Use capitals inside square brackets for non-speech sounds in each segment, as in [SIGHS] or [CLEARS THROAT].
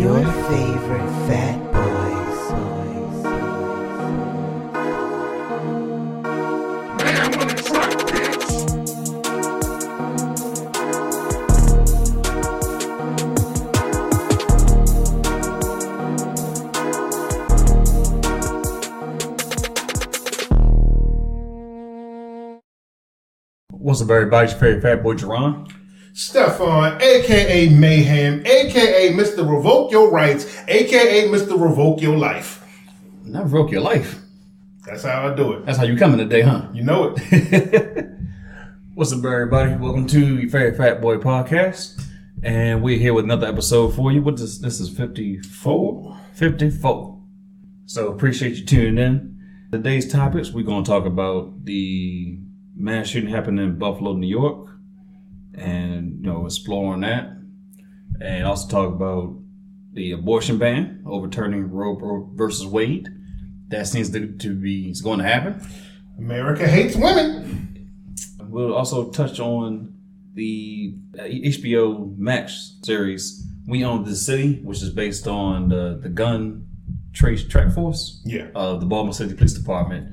Your favorite fat boys. What's up, everybody? It's your favorite fat boy, Jerron. Stefan, aka Mayhem, aka Mr. Revoke Your Rights, aka Mr. Revoke Your Life. Not revoke your life. That's how I do it. That's how you coming today, huh? You know it. [LAUGHS] What's up, everybody? Welcome to your favorite fat boy podcast. And we're here with another episode for you. What is this is 54? 54. So appreciate you tuning in. Today's topics, we're gonna talk about the mass shooting happened in Buffalo, New York, and you know, exploring that. And also talk about the abortion ban, overturning Roe versus Wade. That seems to, to be is going to happen. America hates women. We'll also touch on the uh, HBO Max series "We Own the City," which is based on the the gun trace task force Yeah. of the Baltimore City Police Department.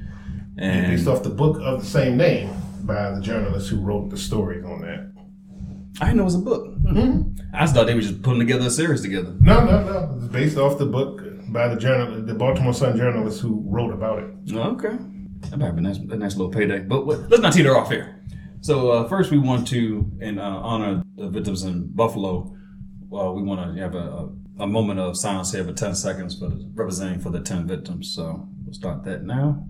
And Based off the book of the same name by the journalist who wrote the stories on that. I didn't know it was a book. I thought they were just putting together a series together. No, no, no. It's based off the book by the journal, the Baltimore Sun journalist who wrote about it. Oh, Okay. That might have been a nice, a nice little payday. But what, let's not teeter off here. So, uh, first, we want to, in uh, honor the victims in Buffalo, well, we want to have a, a, a moment of silence here for 10 seconds for the, representing for the 10 victims. So, we'll start that now.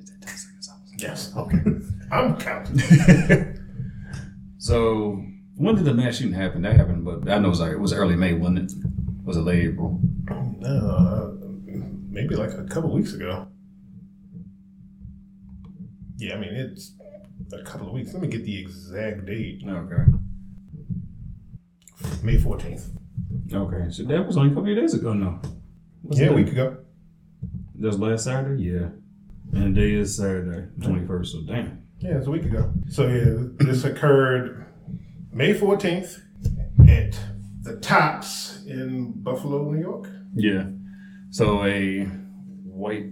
Is that 10 seconds? Yes. Okay. [LAUGHS] I'm counting. [LAUGHS] So when did the mass shooting happen? That happened, but I know it was like it was early May, wasn't it? Was it late April? Uh, maybe like a couple weeks ago. Yeah, I mean it's a couple of weeks. Let me get the exact date. Okay. May fourteenth. Okay. So that was only a couple of days ago. No. Yeah, a week ago. That was last Saturday. Yeah. And the day is Saturday, twenty first. So damn. Yeah, it's a week ago. So yeah, this occurred May fourteenth at the Tops in Buffalo, New York. Yeah. So a white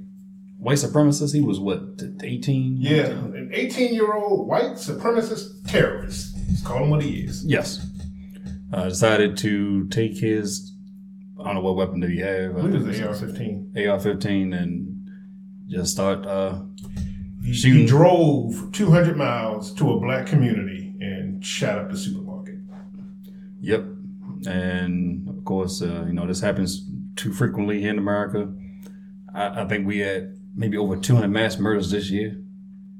white supremacist. He was what eighteen? Yeah, an eighteen-year-old white supremacist terrorist. Let's call him what he is. Yes. Uh, decided to take his. I don't know what weapon did he have. I believe it was AR-15. AR-15 and just start uh, Shooting. he drove 200 miles to a black community and shot up the supermarket. Yep. And of course, uh, you know, this happens too frequently here in America. I, I think we had maybe over 200 mass murders this year.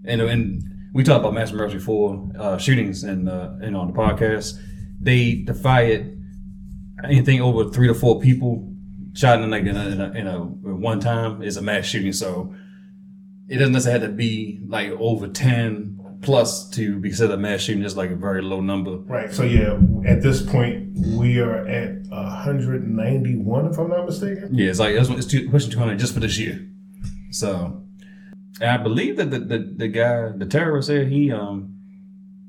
And, and we talked about mass murders before, uh, shootings and, uh, and on the podcast. They defy it. Anything over three to four people shot in like in a, in a, in a one time is a mass shooting. So it doesn't necessarily have to be like over 10 plus to be considered a mass shooting. Just like a very low number. Right. So yeah, at this point we are at 191, if I'm not mistaken. Yeah, it's like it's, it's two, pushing 200 just for this year. So, and I believe that the, the, the guy, the terrorist there, he, um,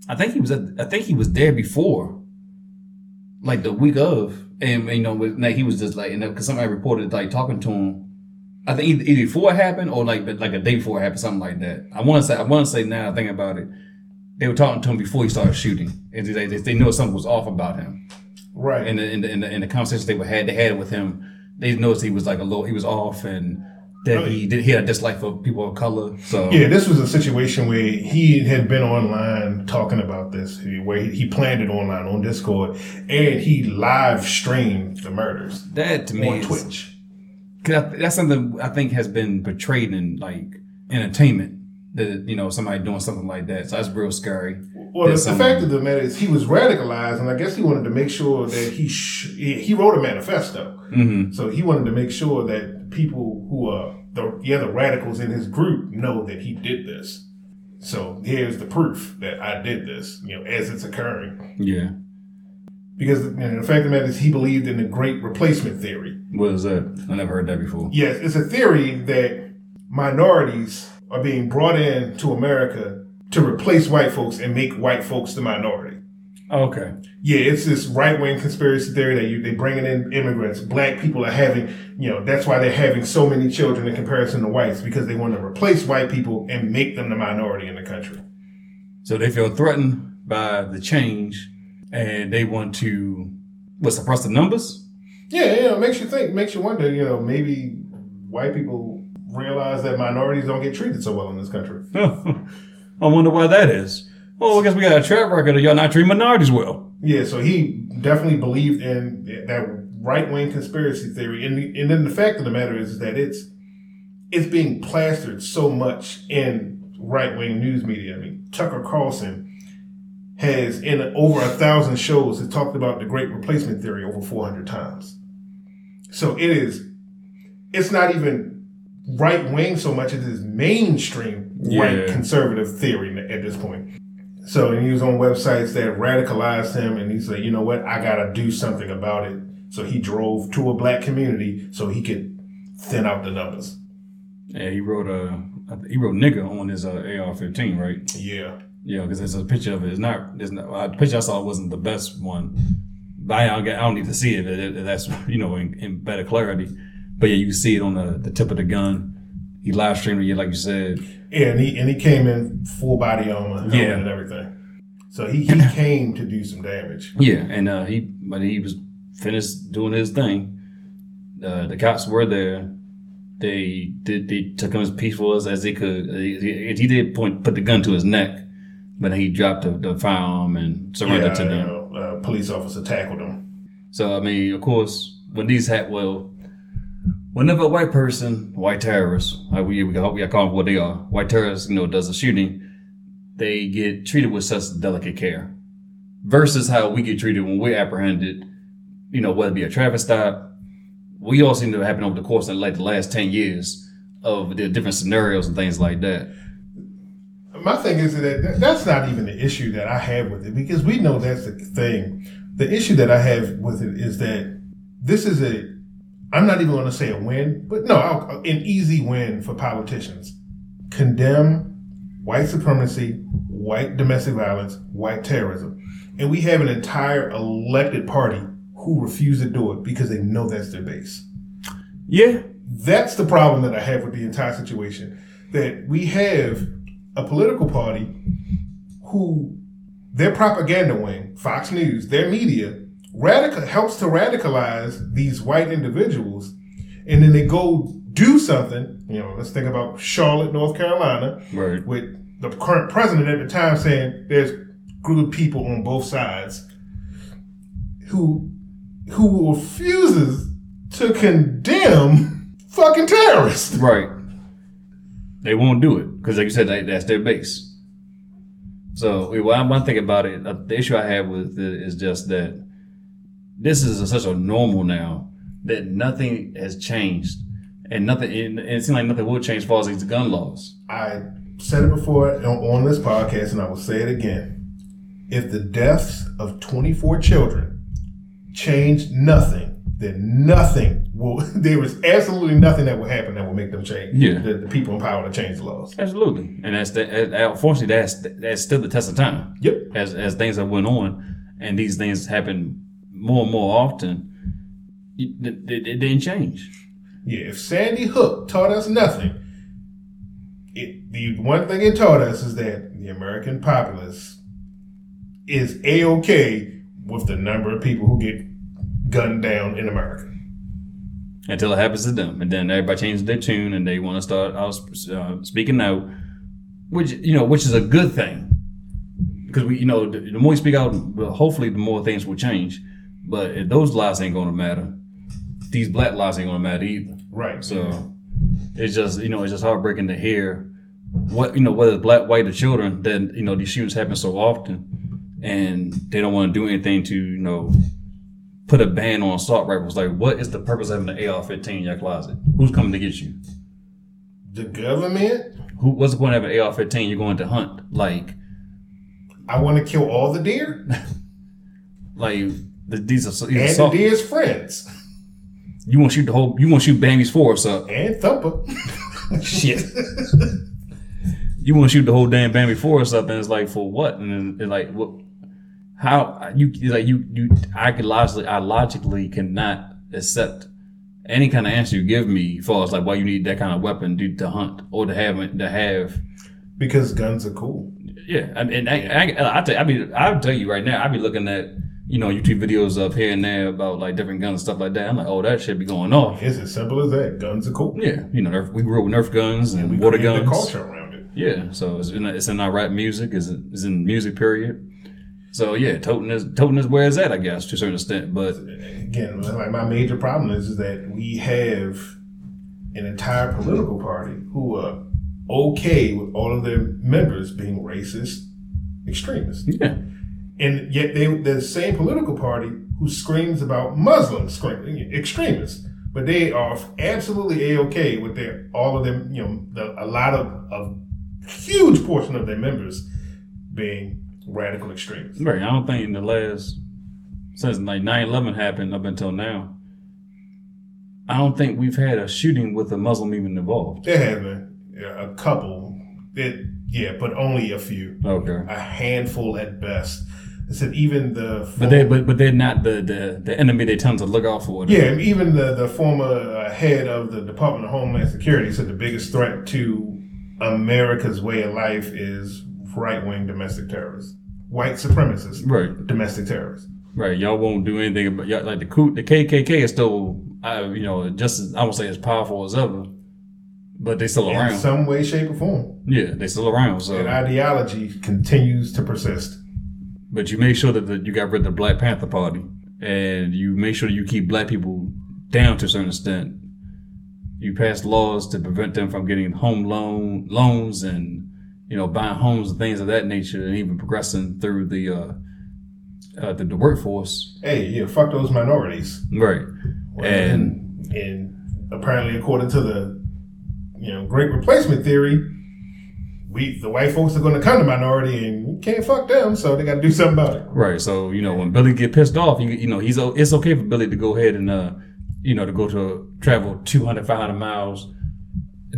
I think he was at, I think he was there before, like the week of, and you know, with, like he was just like, because somebody reported like talking to him. I think either, either before it happened or like like a day before it happened, something like that. I want to say, I want to say now, thinking about it, they were talking to him before he started shooting, and they they, they knew something was off about him Right. in the in the, in the, the conversations they were had they had with him, they noticed he was like a little he was off and that he did he had a dislike for people of color. So yeah, this was a situation where he had been online talking about this, where he, planned it online on Discord, and he live streamed the murders that to me on is, Twitch. 'cause that's something I think has been portrayed in like entertainment. That you know somebody doing something like that, so that's real scary. Well, the someone- fact of the matter is, he was radicalized, and I guess he wanted to make sure that he sh- he wrote a manifesto. Mhm. So he wanted to make sure that people who are the yeah the radicals in his group know that he did this. So here's the proof that I did this, you know, as it's occurring. Yeah, Because you know, the fact of the matter is, he believed in the great replacement theory. what is that? I never heard that before. Yes, it's a theory that minorities are being brought in to America to replace white folks and make white folks the minority. Oh, okay. Yeah, it's this right wing conspiracy theory that you they bringing in immigrants. Black people are having, you know, that's why they're having so many children in comparison to whites because they want to replace white people and make them the minority in the country. So they feel threatened by the change, and they want to what suppress the numbers. Yeah, you know, it makes you think, makes you wonder, you know, maybe white people realize that minorities don't get treated so well in this country. [LAUGHS] I wonder why that is. Well, I guess we got a track record of y'all not treating minorities well. Yeah, so he definitely believed in that right wing conspiracy theory, and the, and then the fact of the matter is that it's it's being plastered so much in right wing news media. I mean, Tucker Carlson has in over a thousand shows has talked about the Great Replacement theory over four hundred times. So it is, it's not even right wing so much as it is mainstream right conservative theory at this point. So and he was on websites that radicalized him, and he said, you know what, I gotta do something about it. So he drove to a black community so he could thin out the numbers. Yeah, he wrote a he wrote nigga on his uh, AR-15, right? Yeah, Yeah, because there's a picture of it. It's not. It's not. Uh, the picture I saw wasn't the best one. But I don't, I don't need to see it- That's you know in, in better clarity. But yeah, you can see it on the, the tip of the gun. He live streamed it, like you said. Yeah, and he and he came in full body armor, Yeah. and everything. So he, he [CLEARS THROAT] came to do some damage. Yeah, and uh, he but he was finished doing his thing. Uh, the cops were there. They did. They took him as peaceful as, as they could. He, he- did point put the gun to his neck, but he dropped the, the firearm and surrendered Yeah, to them. uh, police officer tackled him. So I mean, of course, when these had well, whenever a white person, white terrorists, like we we we call them what they are, white terrorists, you know, does a shooting, they get treated with such delicate care, versus how we get treated when we're apprehended. You know, whether it be a traffic stop, we all seem to happen over the course of like the last ten years of the different scenarios and things like that. My thing is that- that's not even the issue that I have with it because we know that's the thing. The issue that I have with it is that this is a, I'm not even going to say a win, but no, I'll- an easy win for politicians. Condemn white supremacy, white domestic violence, white terrorism. And we have an entire elected party who refuse to do it because they know that's their base. Yeah, That's the problem that I have with the entire situation. That we have a political party who their propaganda wing, Fox News, their media, radical helps to radicalize these white individuals, and then they go do something. You know, let's think about Charlotte, North Carolina, right. with the current president at the time saying there's a group of people on both sides who who refuses to condemn fucking terrorists. Right. They won't do it because, like you said, that, that's their base. So, when I think about it, uh, the issue I have with it is just that this is such a normal now that nothing has changed, and nothing. And it seems like nothing will change as far as these gun laws. I said it before on, this podcast, and I will say it again. If the deaths of 24 children change nothing, then nothing will. [LAUGHS] There is absolutely nothing that will happen that will make them change. Yeah. the, the people in power to change the laws. Absolutely, and that's the, uh, unfortunately that's that's still the test of time. Yep. As as things have went on, and these things happen more and more often, it, it, it didn't change. Yeah, if Sandy Hook taught us nothing, it, the one thing it taught us is that the American populace is a okay with the number of people who get gunned down in America. until it happens to them, and then everybody changes their tune and they want to start out uh, speaking out, which you know, which is a good thing because we, you know, the, the more we speak out, well, hopefully, the more things will change. But if those lives ain't gonna matter, these black lives ain't gonna matter either. Right. So it's just you know, it's just heartbreaking to hear what you know, whether it's black, white, or children, that you know these shootings happen so often, and they don't want to do anything to you know put a ban on assault rifles. Like, what is the purpose of having an AR-15 in your closet? Who's coming to get you? the government, Who? What's the point of having an AR-15? You're going to hunt. Like, I want to kill all the deer [LAUGHS] like the, these are these and assault. friends You want to shoot the whole? You want to shoot Bambi's forest up? and Thumper. [LAUGHS] Shit. you want to shoot the whole damn Bambi Forest up, and it's like for what? And then it's like what? How you like you you? I could logically, I logically cannot accept any kind of answer you give me, far as like why you need that kind of weapon to, to hunt or to have to have. Because guns are cool. Yeah, I mean, I, I, I, tell, I mean, I'll tell you right now, I'll be looking at you know YouTube videos of here and there about like different guns and stuff like that. I'm like, oh, that should be going off. It's as simple as that. Guns are cool. Yeah, you know, Nerf, we grew up with Nerf guns and We water guns. the culture around it. Yeah, so it's in, it's in our rap music, it's, it's in music period. So yeah, toting is toting is where it's at, I guess, to a certain extent. But Again, like my major problem is, is that we have an entire political party who are okay with all of their members being racist extremists. yeah, And yet they the same political party who screams about Muslims screaming extremists, but they are absolutely a okay with their all of them. You know, the, a lot of a huge portion of their members being radical extremists. right. I don't think in the last since like 9-11 happened up until now, I don't think we've had a shooting with a Muslim even involved. There have been yeah, a couple, it, yeah, but only a few, Okay. a handful at best. I said even the But they but but they're not the the, the enemy they tend to look out for. Yeah, even the, the former uh, head of the Department of Homeland Security said the biggest threat to America's way of life is right wing domestic terrorists, white supremacists, Right. domestic terrorists. Right, y'all won't do anything about y'all, like the coup, the KKK is still, uh, you know, just as, I won't say as powerful as ever, but they still In around. some way, shape, or form. yeah, they still around. So, And ideology continues to persist. But you make sure that the, you got rid of the Black Panther Party, and you make sure you keep black people down to a certain extent. You pass laws to prevent them from getting home loan loans and you know buying homes and things of that nature, and even progressing through the uh, uh the, the workforce. Hey, yeah, fuck those minorities. Right, and and, and apparently, according to the you know great replacement theory, we the white folks are going to come to minority, and we can't fuck them, so they got to do something about it. Right. So you know when Billy get pissed off, you you know he's it's okay for Billy to go ahead and uh you know to go to travel 200, 500 miles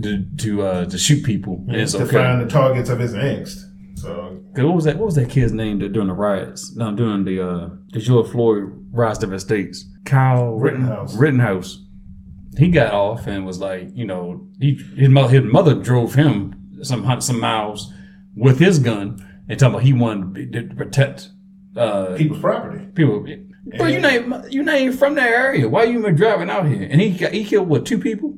to to uh to shoot people. And it's to okay. find the targets of his angst. So 'Cause what was that? What was that kid's name that during the riots? No, during the uh the George Floyd riots to the states. Kyle Rittenhouse. Rittenhouse. He got off and was like, you know, he his mother his mother drove him some some miles with his gun and talking about he wanted to protect uh people's property. people. but you name you not even from that area. Why you even driving out here? And he got, he killed what two people?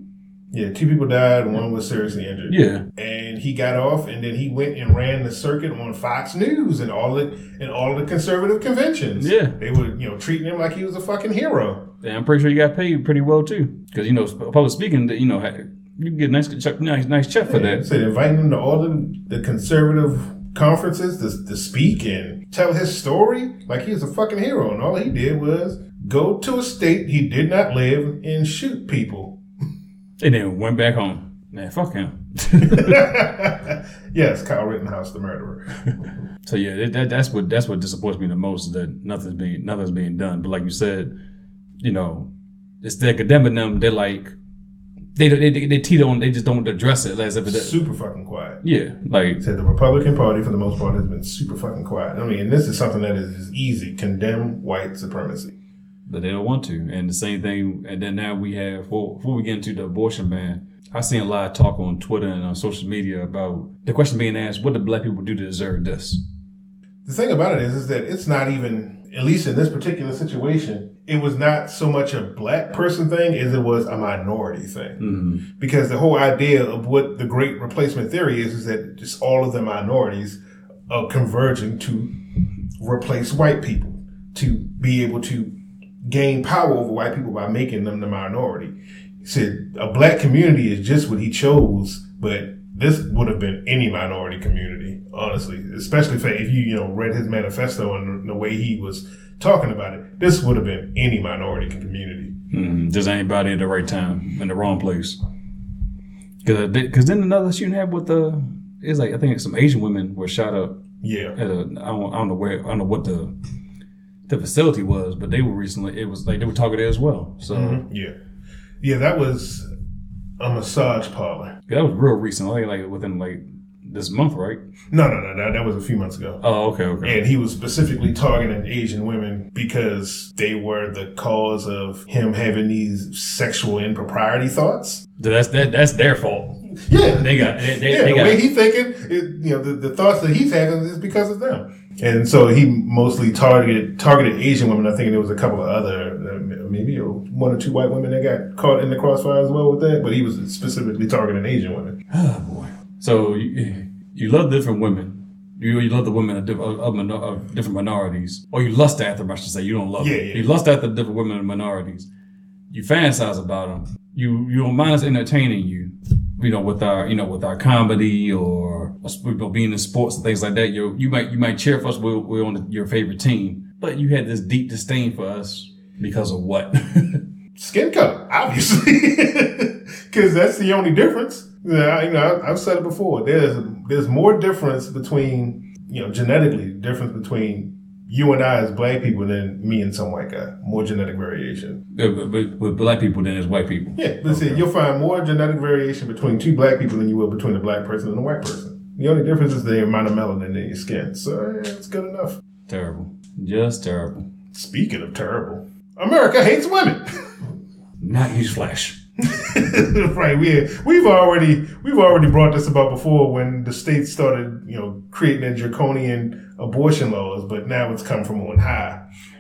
Yeah, two people died, one was seriously injured. Yeah, And he got off, and then he went and ran the circuit on Fox News and all the and all the conservative conventions. Yeah. they were you know treating him like he was a fucking hero. and I'm pretty sure he got paid pretty well too. Because you know, public speaking, you know, you can get a nice check, nice nice check for that. So inviting him to all the, the conservative conferences to, to speak and tell his story like he's a fucking hero, and all he did was go to a state he did not live and shoot people. And then went back home. Man, fuck him. [LAUGHS] yes, Kyle Rittenhouse, the murderer. [LAUGHS] so yeah, that, that, that's what that's what disappoints me the most is that nothing's being nothing's being done. But like you said, you know, it's they're condemning them. They're like they they they, they teeter on. They just don't address it as if it. Super fucking quiet. Yeah, like Said the Republican Party, for the most part, has been super fucking quiet. I mean, and this is something that is easy: condemn white supremacy. but they don't want to. And the same thing. And then now we have before, before we get into the abortion ban. I seen a lot of talk on Twitter and on social media about the question being asked: What do black people do to deserve this? The thing about it is, is that it's not even, at least in this particular situation, it was not so much a black person thing as it was a minority thing. Mm-hmm. Because the whole idea of what the great replacement theory is, is that just all of the minorities are converging to replace white people, to be able to gain power over white people by making them the minority. He said a black community is just what he chose, but this would have been any minority community, honestly, especially if, if you, you know, read his manifesto and the way he was talking about it. This would have been any minority community. Mm-hmm. Just anybody at the right time in the wrong place. Because because uh, then another shooting happened with the it's like I think some Asian women were shot up Yeah. at a I don't, I don't know where I don't know what the the facility was, but they were recently it was like they were targeted as well. So mm-hmm. Yeah. Yeah, that was a massage parlor. That was real recent. I think like within like this month, right? No, no, no, that, that was a few months ago. Oh, okay, okay. And he was specifically targeting Asian women because they were the cause of him having these sexual impropriety thoughts. That's that. That's their fault. Yeah, They got. They, they, yeah, they the got. way he thinking, it, you know, the, the thoughts that he's having is because of them. And so he mostly targeted targeted Asian women. I think there was a couple of other, uh, maybe one or two white women that got caught in the crossfire as well with that. But he was specifically targeting Asian women. oh boy. So you, you love different women. You, you love the women of, of, of, of different minorities, or you lust after them. I should say you don't love Yeah, them. yeah. You lust after different women and minorities. You fantasize about them. You you don't mind us entertaining you. You know, with our you know with our comedy or know, being in sports and things like that. You you might you might cheer for us. We're, we're on your favorite team, but you had this deep disdain for us because of what? [LAUGHS] Skin color, obviously, [LAUGHS] because that's the only difference. Yeah, you know, I've said it before. There's there's more difference between you know genetically difference between you and I as black people than me and some white guy. More genetic variation. But with- with black people than as white people. Yeah, listen, you'll find more genetic variation between two black people than you will between a black person and a white person. The only difference is the amount of melanin in your skin. So yeah, it's good enough. Terrible, just terrible. Speaking of terrible, America hates women. [LAUGHS] Not newsflash. [LAUGHS] right, we we've already we've already brought this about before when the states started, you know, creating their draconian abortion laws, but now it's come from on high.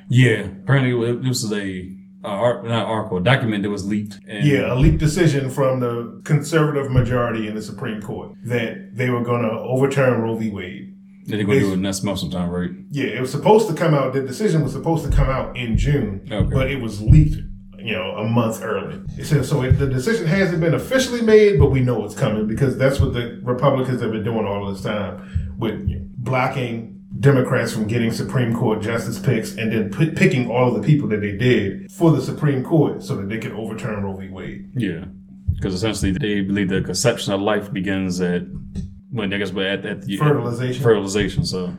Yeah, apparently this was a uh, art, not article, a document that was leaked. And Yeah, a leaked decision from the conservative majority in the Supreme Court that they were going to overturn Roe v. Wade. they're gonna do it next month sometime, right? Yeah, it was supposed to come out. The decision was supposed to come out in June, Okay. but it was leaked, you know, a month early. It says so. It, the decision hasn't been officially made, but we know it's coming because that's what the Republicans have been doing all this time with you know, blocking Democrats from getting Supreme Court justice picks and then p- picking all of the people that they did for the Supreme Court so that they could overturn Roe v. Wade. Yeah, because essentially they believe the conception of life begins at when I guess we're at, at the Fertilization. Fertilization. So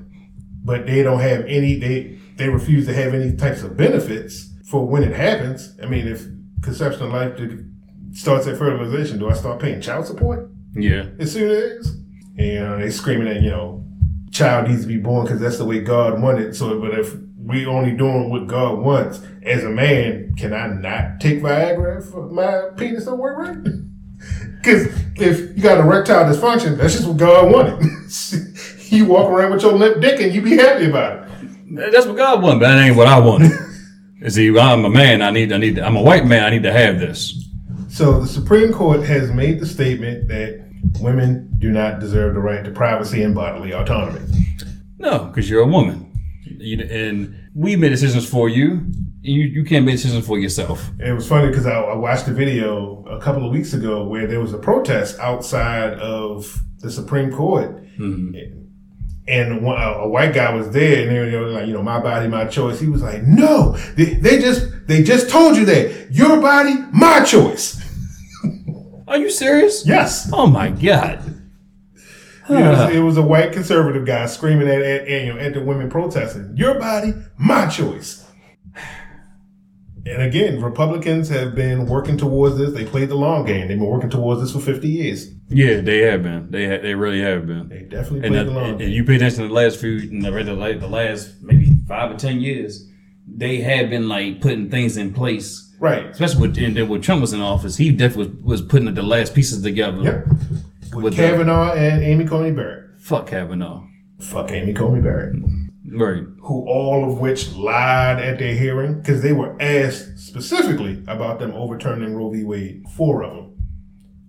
but they don't have any they they refuse to have any types of benefits for when it happens i mean if conception of life starts at fertilization do i start paying child support? Yeah, as soon as and they screaming that you know child needs to be born because that's the way god wanted so but if we only doing what god wants as a man can i not take viagra if my penis don't work right [LAUGHS] because if you got erectile dysfunction that's just what god wanted. [LAUGHS] You walk around with your limp dick and you be happy about it. That's what God wanted, but that ain't what I wanted. See, I'm a man. I need. I need. I'm a white man. I need to have this. So the Supreme Court has made the statement that women do not deserve the right to privacy and bodily autonomy. No, because you're a woman, you, and we made decisions for you. You you can't make decisions for yourself. It was funny because I, I watched a video a couple of weeks ago where there was a protest outside of the Supreme Court. Mm-hmm. And one, a, a white guy was there, and they were, they were like, you know, my body, my choice. He was like, no, they, they just they just told you that your body, my choice. [LAUGHS] Are you serious? Yes, Oh my god. You know, ah. it was a white conservative guy screaming at, at, at, you know, at the women protesting, your body, my choice. And again, Republicans have been working towards this. They played the long game. They've been working towards this for 50 years. Yeah, they have been. They ha- they really have been. They definitely And, played that, the long and, game. and you pay attention to the last few, in the, the, the last maybe five or ten years, they have been like putting things in place. right. Especially with, and then when Trump was in office, he definitely was, was putting the last pieces together. Yep. With, With the- Kavanaugh and Amy Coney Barrett. Fuck Kavanaugh. Fuck Amy Coney Barrett. Right. Who all of which lied at their hearing because they were asked specifically about them overturning Roe v. Wade. Four of them.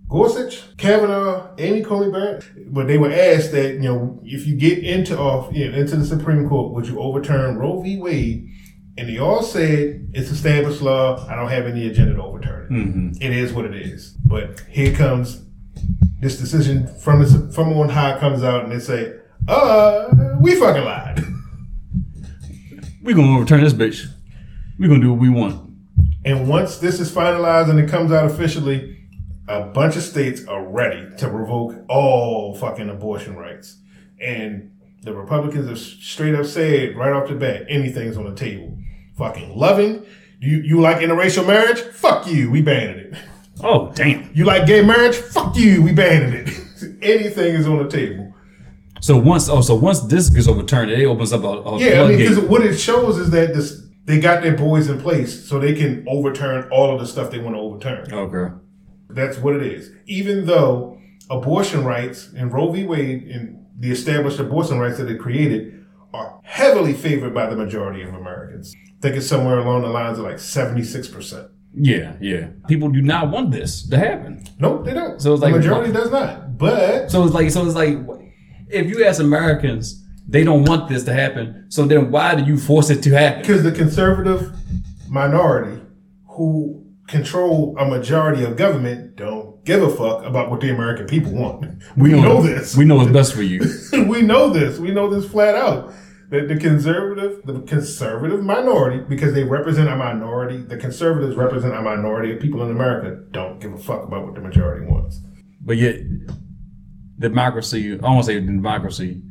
Gorsuch, Kavanaugh, Amy Coney Barrett, but they were asked that you know if you get into off you know, into the Supreme Court, would you overturn Roe v. Wade? And they all said it's established law. I don't have any agenda to overturn it. Mm-hmm. It is what it is. But here comes this decision from the, from on high comes out, and they say, "Uh, we fucking lied." [LAUGHS] We're gonna overturn this bitch. We're gonna do what we want. And once this is finalized and it comes out officially, a bunch of states are ready to revoke all fucking abortion rights. And the Republicans have straight up said right off the bat, anything's on the table. Fucking loving. You you like interracial marriage? Fuck you. We banned it. Oh damn! You like gay marriage? Fuck you. We banned it. [LAUGHS] Anything is on the table. So once oh so once this gets overturned, it opens up a, a Yeah, I mean, because what it shows is that this they got their boys in place so they can overturn all of the stuff they want to overturn. Oh, okay. That's what it is. Even though abortion rights and Roe v. Wade and the established abortion rights that it created are heavily favored by the majority of Americans. I think it's somewhere along the lines of like 76%. Yeah, yeah. People do not want this to happen. Nope, they don't. So it's like- the majority does not. But So it's like so it's like if you ask Americans, they don't want this to happen. So then why do you force it to happen? because the conservative minority who control a majority of government don't give a fuck about what the American people want. We know this. We know what's best for you. [LAUGHS] we know this. We know this flat out. That the conservative, the conservative minority, because they represent a minority, the conservatives represent a minority of people in America, don't give a fuck about what the majority wants. But yet, democracy. I won't say democracy.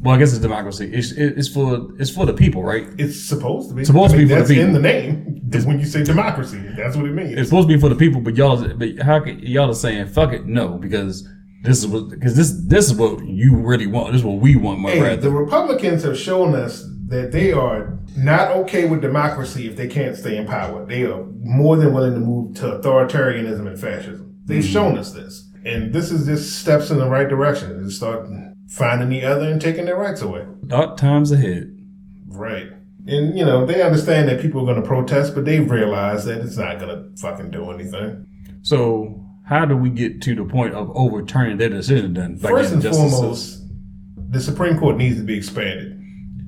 Well, I guess it's democracy. It's it's for it's for the people, right? It's supposed to be. Supposed to be for the that's people. in the name. That's when you say democracy. That's what it means. It's supposed to be for the people, but y'all, but how can y'all are saying fuck it? No, because this is what because this this is what you really want. This is what we want, my Hey, brother. the Republicans have shown us that they are not okay with democracy if they can't stay in power. They are more than willing to move to authoritarianism and fascism. They've Mm-hmm. shown us this. And this is just steps in the right direction. To start finding the other and taking their rights away. Dark times ahead. Right. And, you know, they understand that people are going to protest, but they've realized that it's not going to fucking do anything. So how do we get to the point of overturning their decision then? First and justices? foremost, the Supreme Court needs to be expanded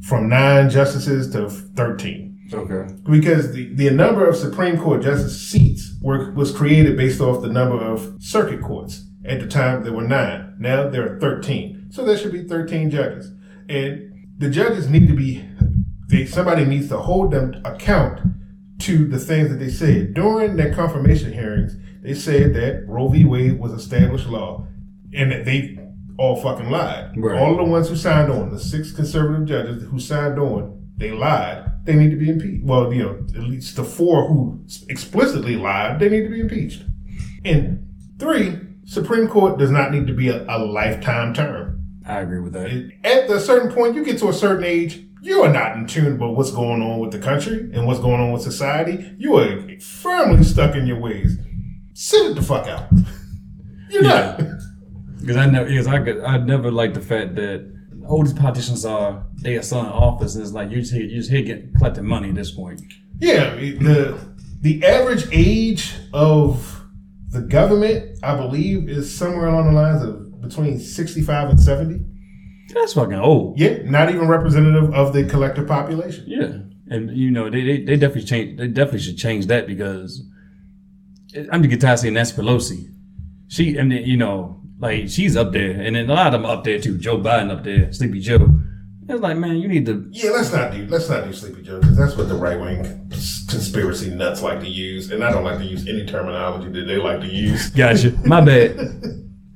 from nine justices to 13. Okay. because the, the number of Supreme Court justice seats were was created based off the number of circuit courts. At the time, there were nine. Now there are thirteen. So there should be thirteen judges, and the judges need to be. They, somebody needs to hold them account to the things that they said during their confirmation hearings. They said that Roe v. Wade was established law, and that they all fucking lied. Right. All of the ones who signed on, the six conservative judges who signed on, they lied. They need to be impeached. Well, you know, at least the four who explicitly lied, they need to be impeached. And three, Supreme Court does not need to be a, a lifetime term. I agree with that. At a certain point, you get to a certain age, you are not in tune about what's going on with the country and what's going on with society. You are firmly stuck in your ways. Sit it the fuck out. [LAUGHS] You're Yeah. not. Because [LAUGHS] I never, because I could, I never liked the fact that all these politicians are they are still in office, and it's like you just you just here getting collecting money at this point. Yeah, the the average age of the government, I believe, is somewhere along the lines of between sixty-five and seventy. That's fucking old. Yeah, not even representative of the collective population. Yeah, and you know they, they, they definitely change. They definitely should change that because I'm just get tired of seeing Nancy Pelosi. She and you know like she's up there, and then a lot of them up there too. Joe Biden up there, Sleepy Joe. It's like man, you need to. Yeah, let's not do let's not do sleepy Joe because that's what the right wing conspiracy nuts like to use, and I don't like to use any terminology that they like to use. [LAUGHS] Gotcha. My [LAUGHS] bad.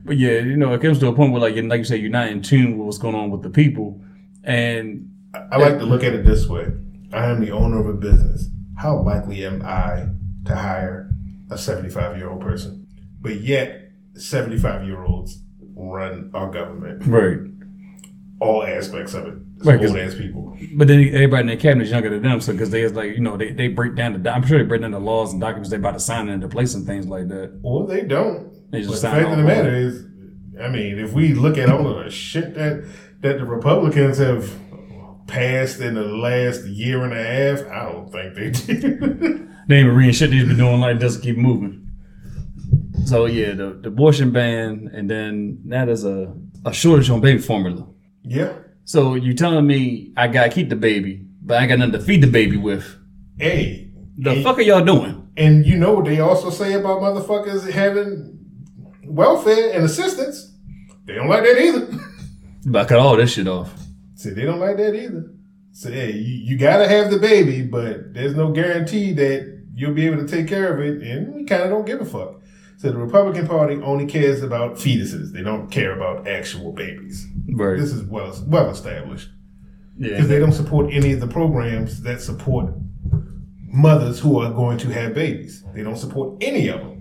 But yeah, you know, it comes to a point where like you- like you say, you're not in tune with what's going on with the people, and I like to look at it this way: I am the owner of a business. How likely am I to hire a seventy-five-year-old person? But yet, seventy-five-year-olds run our government. right. all aspects of it. Right, old ass people. But then everybody in their cabinet is younger than them, so because they is like you know they, they break down the I'm sure they break down the laws and documents they about to sign into place and things like that. Or they don't. They just the fact of the matter is, I mean, if we look at all of the shit that that the Republicans have passed in the last year and a half, I don't think they do. [LAUGHS] They ain't even reading shit they've been doing like this. Keep moving. So yeah, the, the abortion ban, and then that is a a shortage on baby formula. yeah. So you telling me I gotta keep the baby, but I got nothing to feed the baby with? Hey. The and, fuck are y'all doing? and you know what they also say about motherfuckers having welfare and assistance? They don't like that either. But I cut all this shit off. See, they don't like that either. So, hey, you, you gotta have the baby, but there's no guarantee that you'll be able to take care of it, and we kind of don't give a fuck. So the Republican Party only cares about fetuses. They don't care about actual babies. Right. This is well well established Yeah. because they don't support any of the programs that support mothers who are going to have babies. They don't support any of them.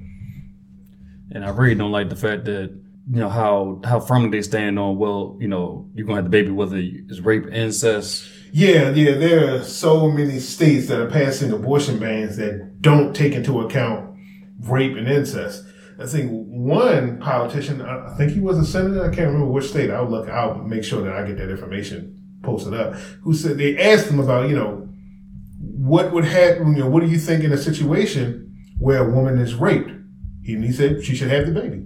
and I really don't like the fact that you know how how firmly they stand on. Well, you know, you're gonna have the baby whether it's rape, incest. Yeah, yeah, there are so many states that are passing abortion bans that don't take into account rape and incest. I think one politician, I think he was a senator, I can't remember which state. I'll look, I'll make sure that I get that information posted up. Who said they asked him about, you know, what would happen, you know, what do you think in a situation where a woman is raped? And he said she should have the baby.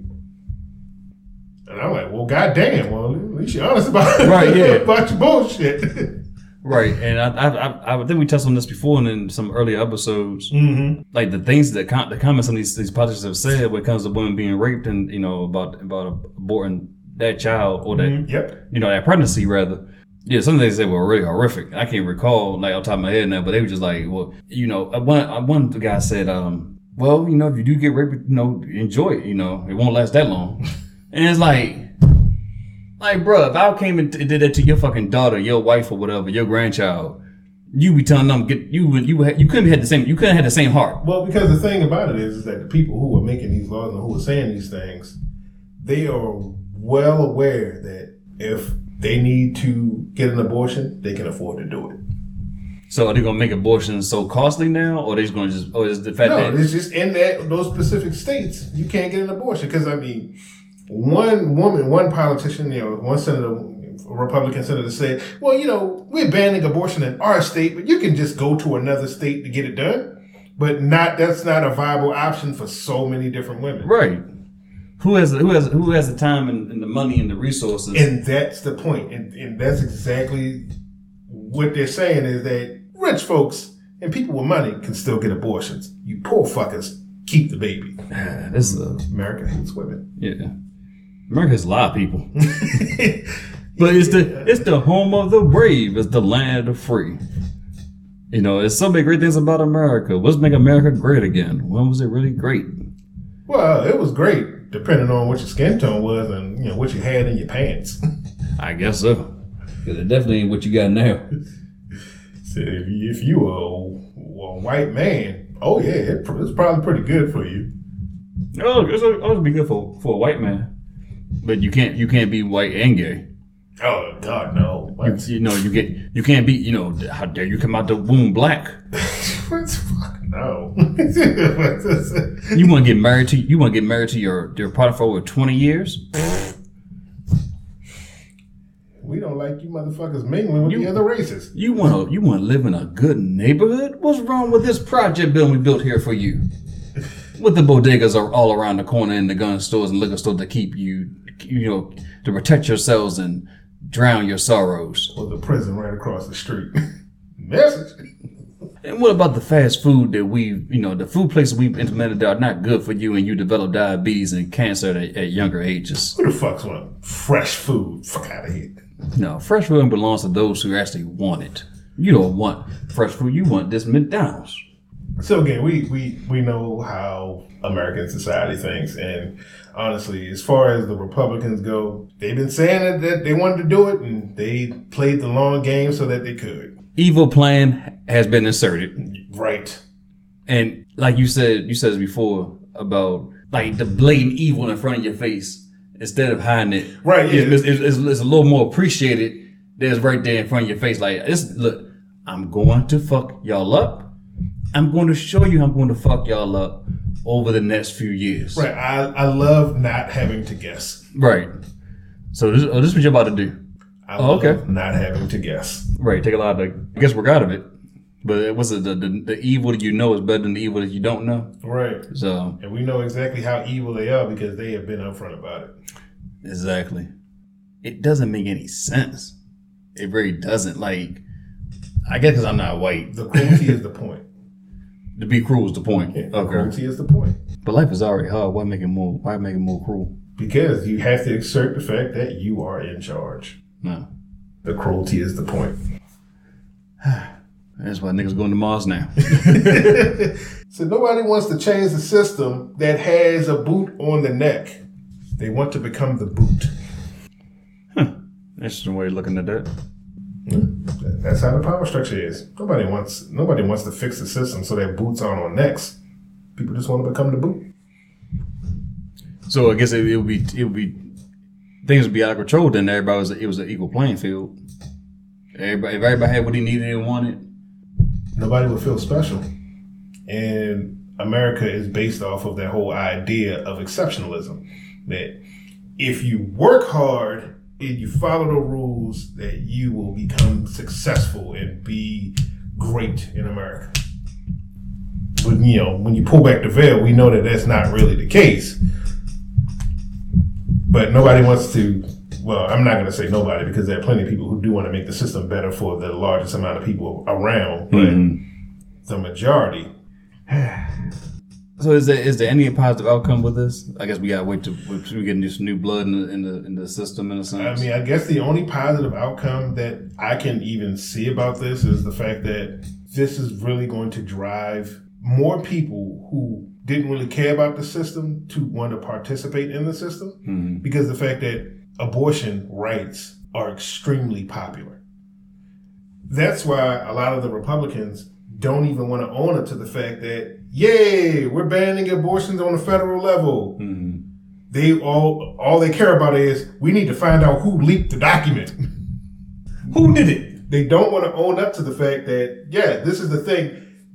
And I'm like, well, goddamn, well, at least you're honest about Right, [LAUGHS] yeah. about your bullshit. [LAUGHS] Right, and I, I I I think we touched on this before and in some earlier episodes. mm-hmm. Like the things that com- the comments on these these politicians have said when it comes to women being raped and you know about about aborting that child or that Yep. you know that pregnancy rather. Yeah, some of they said were really horrific. I can't recall like off top of my head now, but they were just like, well, you know, uh, one uh, one guy said, um, well, you know, if you do get raped, you know, enjoy it. You know, it won't last that long. [LAUGHS] and it's like, like, bro, if I came and did that to your fucking daughter, your wife, or whatever, your grandchild, you be telling them get you would you you couldn't have the same you couldn't have the same heart. Well, because the thing about it is, is that the people who are making these laws and who are saying these things, they are well aware that if they need to get an abortion, they can afford to do it. So are they gonna make abortions so costly now, or they just gonna just or is the fact No, that it's just in that those specific states you can't get an abortion because I mean, one woman, one politician, you know, one senator, a Republican senator said, "Well, you know, we're banning abortion in our state, but you can just go to another state to get it done." But not that's not a viable option for so many different women. right? Who has who has who has the time and, and the money and the resources? And that's the point. And, and that's exactly what they're saying is that rich folks and people with money can still get abortions. You poor fuckers keep the baby. this is a America hates women. yeah. America has a lot of people, [LAUGHS] but it's the it's the home of the brave. It's the land of the free. You know, there's so many great things about America. Let's make America great again. When was it really great? Well, it was great, depending on what your skin tone was and you know what you had in your pants. I guess so. Because it definitely ain't what you got now. so if you, if you were a, a white man, oh yeah, it, it's probably pretty good for you. Oh, it's always be good for for a white man, but you can't you can't be white and gay. Oh God, no. You, you know you get you can't be you know how dare you come out the womb black. [LAUGHS] What? Fuck no. [LAUGHS] You want to get married to you want to get married to your your partner for over twenty years? we don't like you motherfuckers mingling with You- the other races. You want to you want to live in a good neighborhood? What's wrong with this project building we built here for you? [LAUGHS] With the bodegas are all around the corner and the gun stores and liquor stores to keep you you know to protect yourselves and drown your sorrows. Or the prison right across the street. [LAUGHS] Message. And what about the fast food that we, you know, the food places we've implemented that are not good for you and you develop diabetes and cancer at, at younger ages? Who the fuck's want fresh food? Fuck out of here. No, fresh food belongs to those who actually want it. You don't want fresh food, you want this McDonald's. So again, we, we, we know how American society thinks, and honestly, as far as the Republicans go, they've been saying that, that they wanted to do it, and they played the long game so that they could. Evil plan has been inserted. Right. And like you said, you said before about like the blatant evil in front of your face instead of hiding it. Right, yeah. It's, it's, it's, it's a little more appreciated. That's right there in front of your face. Like, it's, look, I'm going to fuck y'all up. I'm going to show you I'm going to fuck y'all up over the next few years. Right. I, I love not having to guess. Right. So this, oh, this is what you're about to do. I Oh, love okay. not having to guess. Right. Take a lot of, I guess, work out of it. But it was the, the, the evil that you know is better than the evil that you don't know. Right. So And we know exactly how evil they are because they have been upfront about it. Exactly. It doesn't make any sense. It really doesn't. Like, I guess because I'm not white. The cruelty is the point. To be cruel is the point. The Okay. cruelty is the point. But life is already hard. Why make it more? Why make it more cruel? Because you have to exert the fact that you are in charge. No. The cruelty is the point. [SIGHS] That's why niggas going to Mars now. [LAUGHS] So nobody wants to change the system that has a boot on the neck. They want to become the boot. Interesting way of looking at that. That's how the power structure is. Nobody wants nobody wants to fix the system so that boots aren't on necks. People just want to become the boot. So I guess it, it would be it would be things would be out of control. Then everybody was it was an equal playing field. Everybody, if everybody had what he needed and wanted, nobody would feel special. And America is based off of that whole idea of exceptionalism. That if you work hard and you follow the rules, that you will become successful and be great in America. But you know, when you pull back the veil, we know that that's not really the case. But nobody wants to. Well, I'm not going to say nobody because there are plenty of people who do want to make the system better for the largest amount of people around. But mm-hmm. the majority [SIGHS] So is there is there any positive outcome with this? I guess we gotta wait to we getting some new blood in the in the in the system in a sense. I mean, I guess the only positive outcome that I can even see about this is the fact that this is really going to drive more people who didn't really care about the system to want to participate in the system Mhm. because the fact that abortion rights are extremely popular. That's why a lot of the Republicans don't even want to own up to the fact that, yay, we're banning abortions on a federal level. Mhm. They all all they care about is we need to find out who leaked the document. who did it? They don't want to own up to the fact that yeah, this is the thing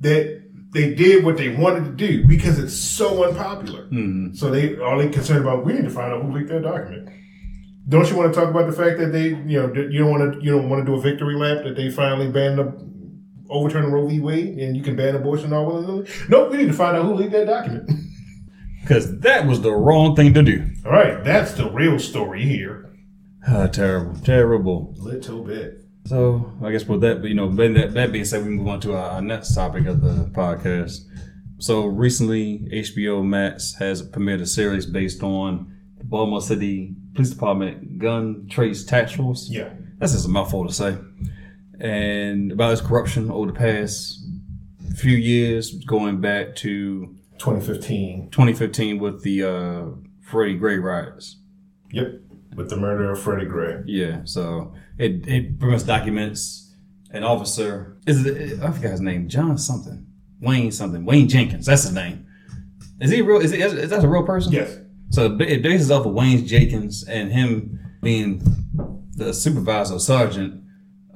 that they did what they wanted to do because it's so unpopular. Mhm. So they all they concerned about we need to find out who leaked that document. Don't you want to talk about the fact that they you know you don't want to you don't want to do a victory lap that they finally banned the overturn Roe v. Wade and you can ban abortion all willy? Nope, we need to find out who leaked that document. [LAUGHS] Because that was the wrong thing to do. all right, that's the real story here. [SIGHS] Ah, terrible, terrible. Little bit. So I guess with that, you know, that, that, that being said, we move on to our, our next topic of the podcast. So recently, HBO Max has premiered a series based on the Baltimore City Police Department Gun Trace Task Force. Yeah. That's just a mouthful to say. And about its corruption over the past few years, going back to 2015. 2015 with the uh, Freddie Gray riots. Yep. With the murder of Freddie Gray. Yeah, so it it pretty much documents an officer. Is it? I forgot his name. John something. Wayne something. Wayne Jenkins. That's his name. Is he real? Is, he, is that a real person? Yes. So it bases off of Wayne Jenkins and him being the supervisor sergeant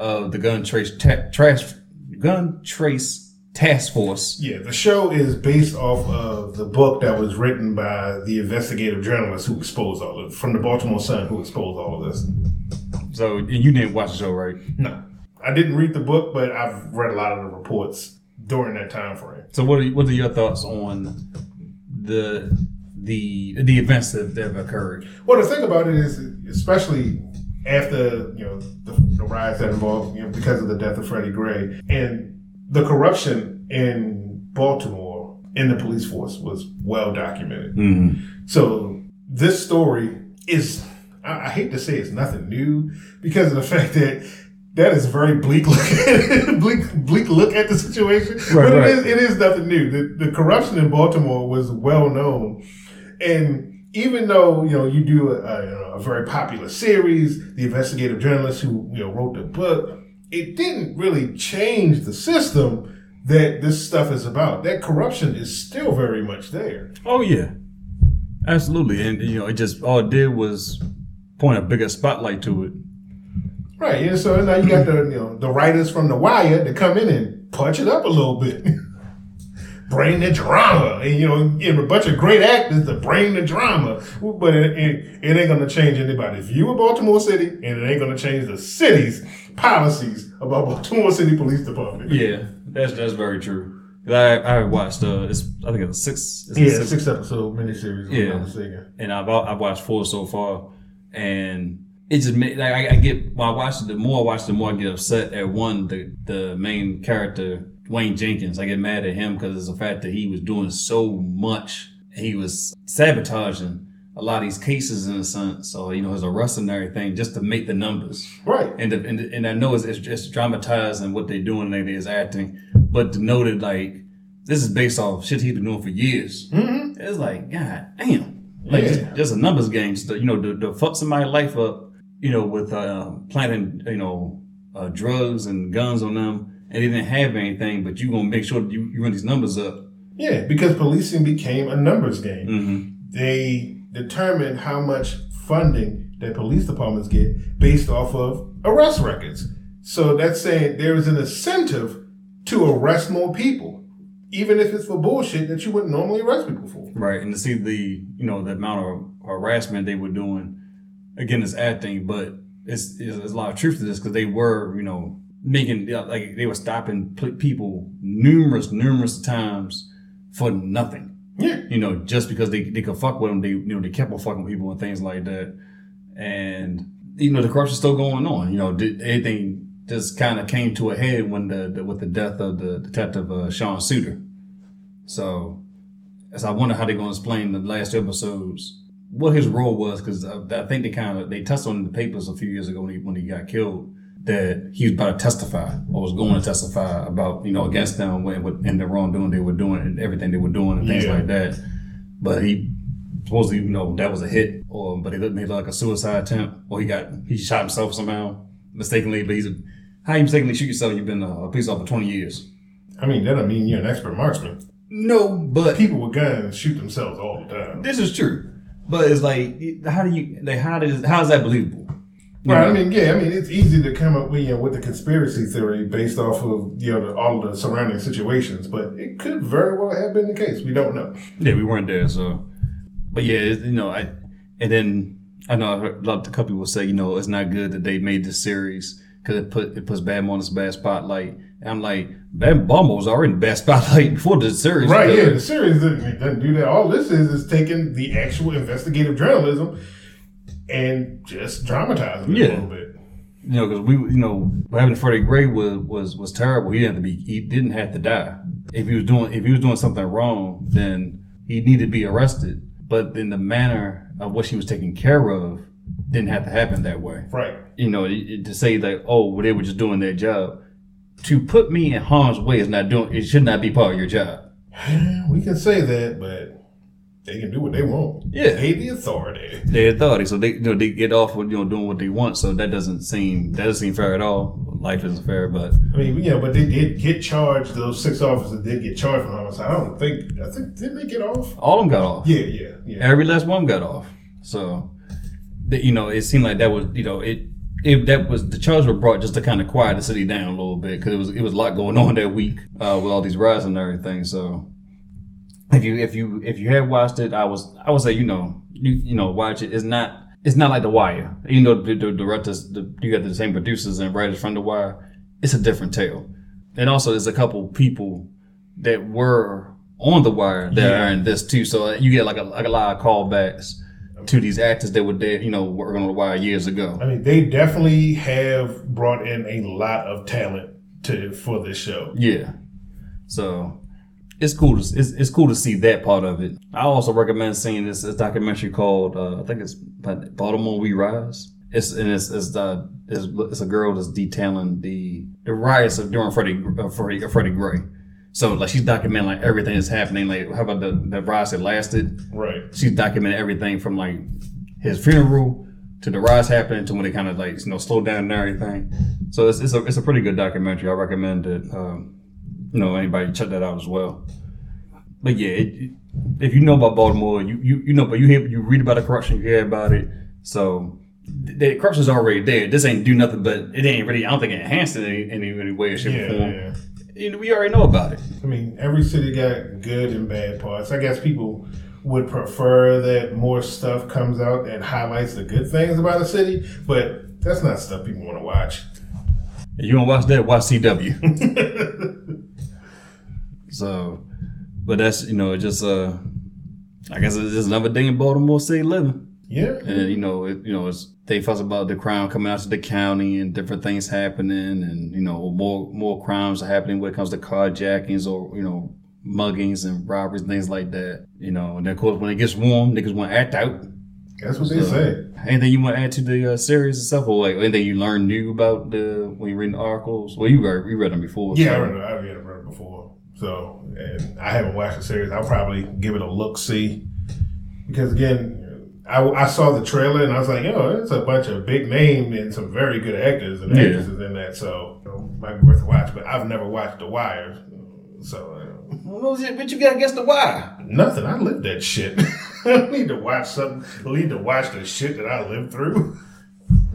of the gun trace ta- trash gun trace task force. Yeah, the show is based off of the book that was written by the investigative journalist who exposed all of from the Baltimore Sun, who exposed all of this. So and you didn't watch the show, right? No, I didn't read the book, but I've read a lot of the reports during that time frame. So what are what are your thoughts on the the the events that, that have occurred? Well, the thing about it is, especially after you know the, the riots that involved, you know, because of the death of Freddie Gray and the corruption in Baltimore in the police force was well documented. Mm-hmm. So this story is, I, I hate to say it's nothing new because of the [LAUGHS] fact that that is a very bleak look, [LAUGHS] bleak, bleak look at the situation. Right, but right. it is, it is nothing new. The, the corruption in Baltimore was well known, and even though you know you do a, a, a very popular series, the investigative journalist who you know wrote the book, it didn't really change the system that this stuff is about. That corruption is still very much there. Oh yeah, absolutely. And you know, it just all it did was point a bigger spotlight to it. Right, yeah. So now you got the you know the writers from the Wire to come in and punch it up a little bit, [LAUGHS] bring the drama, and you know, and a bunch of great actors to bring the drama. But it, it, it ain't gonna change anybody's view of Baltimore City, and it ain't gonna change the city's policies about [LAUGHS] Baltimore City Police Department. Yeah, that's that's very true. I I watched uh, it's I think it's a six. It's Yeah, six- six episode miniseries. Yeah. I'm not mistaken. and I've I've watched four so far, and it just made like I, I get when I watch it, the more I watch, the more I get upset at one the the main character Wayne Jenkins. I get mad at him because it's the fact that he was doing so much. He was sabotaging a lot of these cases in a sense, So, you know his arrest and everything, just to make the numbers. Right. And the, and, the, and I know it's, it's just dramatizing what they're doing, like is acting, but to know that like this is based off shit he's been doing for years. Mm-hmm. It's like, God damn. Like Yeah. just, just a numbers game. To, you know, to, to fuck somebody's life up, you know, with uh, planting, you know, uh, drugs and guns on them, and they didn't have anything, but you gonna make sure that you, you run these numbers up. Yeah, because policing became a numbers game. Mm-hmm. they determine how much funding that police departments get based off of arrest records. So that's saying there is an incentive to arrest more people, even if it's for bullshit that you wouldn't normally arrest people for. Right, and to see the you know the amount of harassment they were doing, again, it's acting, but it's it's, it's a lot of truth to this because they were you know making like they were stopping people numerous numerous times for nothing. Yeah. You know, just because they, they could fuck with them, they you know they kept on fucking people and things like that, and you know the corruption's still going on. You know, did, everything just kind of came to a head when the, the with the death of the detective uh, Sean Suiter. So, as I wonder how they're going to explain the last two episodes what his role was, because I, I think they kind of they touched on in the papers a few years ago when he when he got killed that he was about to testify or was going to testify about you know against them when, and the wrongdoing they were doing and everything they were doing and things Yeah. like that. But he supposedly you know that was a hit or but it looked made like a suicide attempt or he got he shot himself somehow mistakenly. But he's a, how you mistakenly shoot yourself? You've been a, police officer for twenty years. I mean, that don't mean you're an expert marksman. No, but People with guns shoot themselves all the time. this is true. But it's like how do you like how does how is that believable? You Right. know? I mean, yeah. I mean, it's easy to come up with you know with the conspiracy theory based off of you know the, all of the surrounding situations, but it could very well have been the case. We don't know. Yeah, we weren't there, so. But yeah, you know, I and then I know I heard a lot of couple people say, you know, it's not good that they made this series because it put it puts Bad on this bad spotlight. And I'm like, Baltimore was already in the bad [LAUGHS] spotlight before the series. Right? Yeah. The series doesn't, doesn't do that. All this is is taking the actual investigative journalism and just dramatizing it Yeah. a little bit. You know, because we, you know, what happened to Freddie Gray was was was terrible. He didn't have to be. He didn't have to die. If he was doing if he was doing something wrong, then he needed to be arrested. But in the manner of what she was taken care of, didn't have to happen that way. Right. you know, to say that oh, well, they were just doing their job. To put me in harm's way is not doing. It should not be part of your job. [SIGHS] We can say that, but they can do what they want. Yeah. They the authority. Their authority, so they you know they get off with you know doing what they want. So that doesn't seem that doesn't seem fair at all. Life isn't fair, but I mean, you know, but they did get charged. Those six officers did get charged for homicide. I don't think. I think didn't they get off? all of them got off. Yeah, yeah, yeah. Every last one got off. So, that, you know, it seemed like that was you know it. If that was the charges were brought just to kind of quiet the city down a little bit because it was it was a lot going on that week uh, with all these riots and everything. So if you if you if you had watched it, I was I would say you know you you know watch it. It's not it's not like The Wire. Even though the, the directors the, you got the same producers and writers from The Wire, it's a different tale. And also, there's a couple people that were on The Wire that Yeah. are in this too. So uh, you get like a like a lot of callbacks to these actors that were there, you know, working on The Wire years ago. I mean, they definitely have brought in a lot of talent to for this show. Yeah. So it's cool. To, it's, it's cool to see that part of it. I also recommend seeing this, this documentary called uh, I think it's Baltimore We Rise. It's and it's it's, uh, it's it's a girl that's detailing the the riots of during Freddie uh, Freddie, uh, Freddie Gray. So like she's documenting like everything that's happening. Like how about the the riots that lasted? Right. she's documenting everything from like his funeral to the riots happening to when they kind of like you know slowed down and everything. So it's it's a it's a pretty good documentary. I recommend it. Um, you know anybody check that out as well. But yeah, it, if you know about Baltimore, you you you know, but you hear you read about the corruption, you hear about it. So the, the corruption's already there. This ain't do nothing, but it ain't really. I don't think it enhanced it in any, any way or shape Yeah, or form. yeah. You know, we already know about it. I mean, every city got good and bad parts. I guess people would prefer that more stuff comes out and highlights the good things about a city, but that's not stuff people want to watch. You want to watch that, watch CW. [LAUGHS] so, but that's you know just uh, I guess it's just another day in Baltimore City living, Yeah. and you know it, you know it's they fuss about the crime coming out to the county and different things happening, and you know more more crimes are happening when it comes to carjackings or you know muggings and robberies and things like that. You know, and then of course when it gets warm, niggas want to act out. That's what they say. Anything you want to add to the uh, series itself, or like anything you learned new about the when you read the articles? Well, you read you read them before. Yeah, I so- read it, I read it before. So, and I haven't watched the series. I'll probably give it a look see. Because again, I, I saw the trailer and I was like, oh, it's a bunch of big name and some very good actors and Yeah. actresses in that. So, you know, might be worth a watch. But I've never watched The Wire. So, uh, What was it? What you got against the wire? Nothing. I lived that shit. [LAUGHS] I don't need to watch something. I need to watch the shit that I lived through.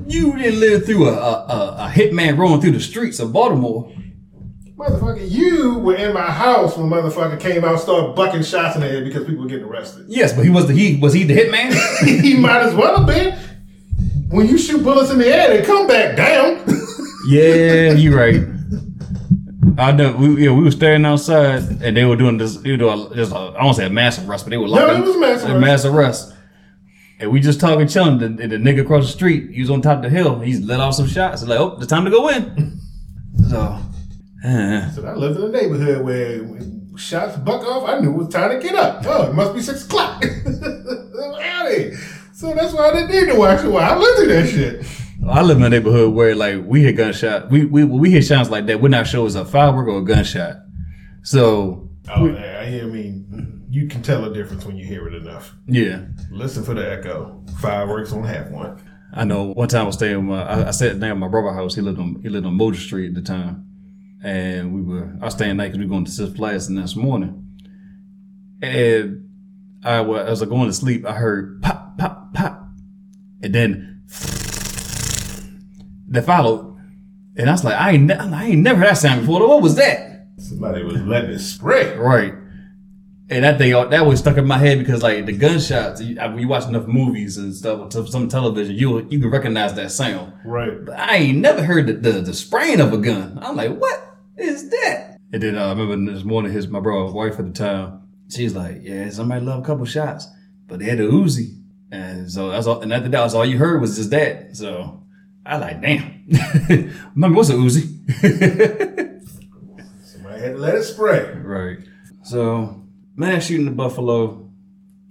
You didn't live through a, a, a, a hitman rolling through the streets of Baltimore. Motherfucker, you were in my house when motherfucker came out, started bucking shots in the head because people were getting arrested. Yes, but he was the he was he the hitman? [LAUGHS] he might as well have been. When you shoot bullets in the air, they come back down. [LAUGHS] yeah, you're right. I know. We, yeah, we were standing outside and they were doing this. They were doing just a, I don't say a mass arrest, but they were like it was a mass arrest. mass arrest. And we just talking, chilling. The, the nigga across the street, he was on top of the hill. He's let off some shots. Like, oh, the time to go in. [LAUGHS] so, eh. So I lived in a neighborhood where when shots buck off, I knew it was time to get up. Oh, it must be six o'clock. I'm out of here. So that's why I didn't need to watch it. Why I lived through that shit. I live in a neighborhood where like we hear gunshot. We we we hear shots like that. We're not sure it's a firework or a gunshot. So Oh, yeah, I mean, you can tell a difference when you hear it enough. yeah, Listen for the echo. Fireworks don't have one. I know. One time I was staying. With my, I, I sat down at my brother's house. He lived on he lived on Motor Street at the time, and we were. I was staying night because we were going to Six Flags the next morning, and I was as I was going to sleep. I heard pop pop pop, and then [SNIFFS] that followed, and I was like, I ain't ne- I ain't never heard that sound before. What was that? Somebody was letting it spray. Right. And that thing, that was stuck in my head because like the gunshots, you, when you watch enough movies and stuff, to some television, you you can recognize that sound. Right. But I ain't never heard the, the, the spraying of a gun. I'm like, what is that? And then uh, I remember this morning, his my brother's wife at the time, she's like, yeah, somebody love a couple shots, but they had a Uzi, and so that's all. And after that, was all you heard was just that. So I like, damn, [LAUGHS] remember what's a Uzi? [LAUGHS] Somebody had to let it spray. Right. So, man, shooting the buffalo.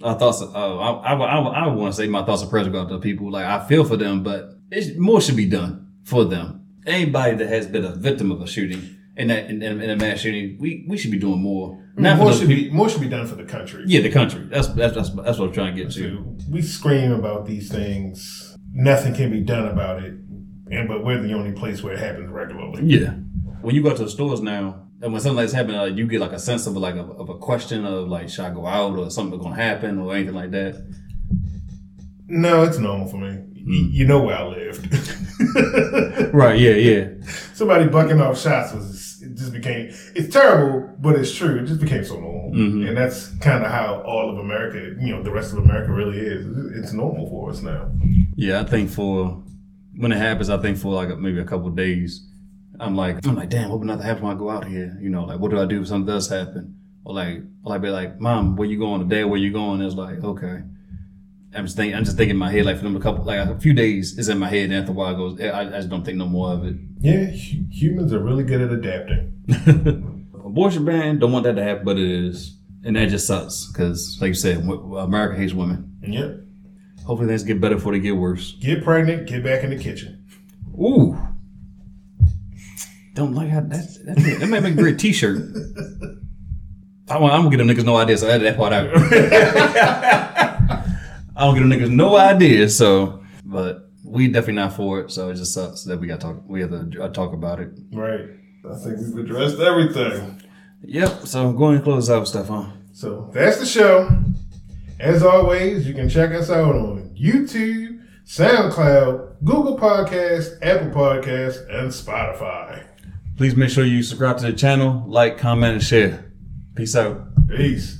I thought. So, uh, I, I, I, I want to say my thoughts and prayers go out to people. Like I feel for them, but it, more should be done for them. Anybody that has been a victim of a shooting in that in, in, in a mass shooting, we, we should be doing more. More should the, be more should be done for the country. yeah, the country. That's that's that's, that's what I'm trying to get to. We scream about these things. Nothing can be done about it. And but we're the only place where it happens regularly. Yeah. When you go to the stores now, and when something like this happens, uh, you get like a sense of like a, of a question of like, should I go out or something going to happen or anything like that. No, it's normal for me. Y- You know where I lived. [LAUGHS] Right. Yeah. Yeah. Somebody bucking off shots was it just became it's terrible, but it's true. It just became so normal, Mhm. and that's kind of how all of America, you know, the rest of America really is. It's normal for us now. Yeah, I think for when it happens, I think for like maybe a couple of days, I'm like, I'm like, damn, what would not happen when I go out here? You know, like, what do I do if something does happen? Or like, or like, be like, mom, where you going? Dad, where you going? It's like, okay. I'm just thinking, I'm just thinking in my head, like for them a couple, like a few days, is in my head, and after a while goes, I, I just don't think no more of it. Yeah, humans are really good at adapting. [LAUGHS] Abortion ban, don't want that to happen, but it is, and that just sucks because, like you said, America hates women. Yep. Hopefully things get better before they get worse. Get pregnant, get back in the kitchen. Ooh. Don't like how that that, that might make a great T-shirt. [LAUGHS] I I'm gonna give them niggas no idea, so I edit that part out. [LAUGHS] I don't give them niggas no idea, so but we definitely not for it. So it just sucks that we got to talk. We have to uh, talk about it. Right. I think we've addressed everything. Yep. So go and close out stuff, huh? So that's the show. As always, you can check us out on YouTube, SoundCloud, Google Podcasts, Apple Podcasts, and Spotify. Please make sure you subscribe to the channel, like, comment, and share. Peace out. Peace.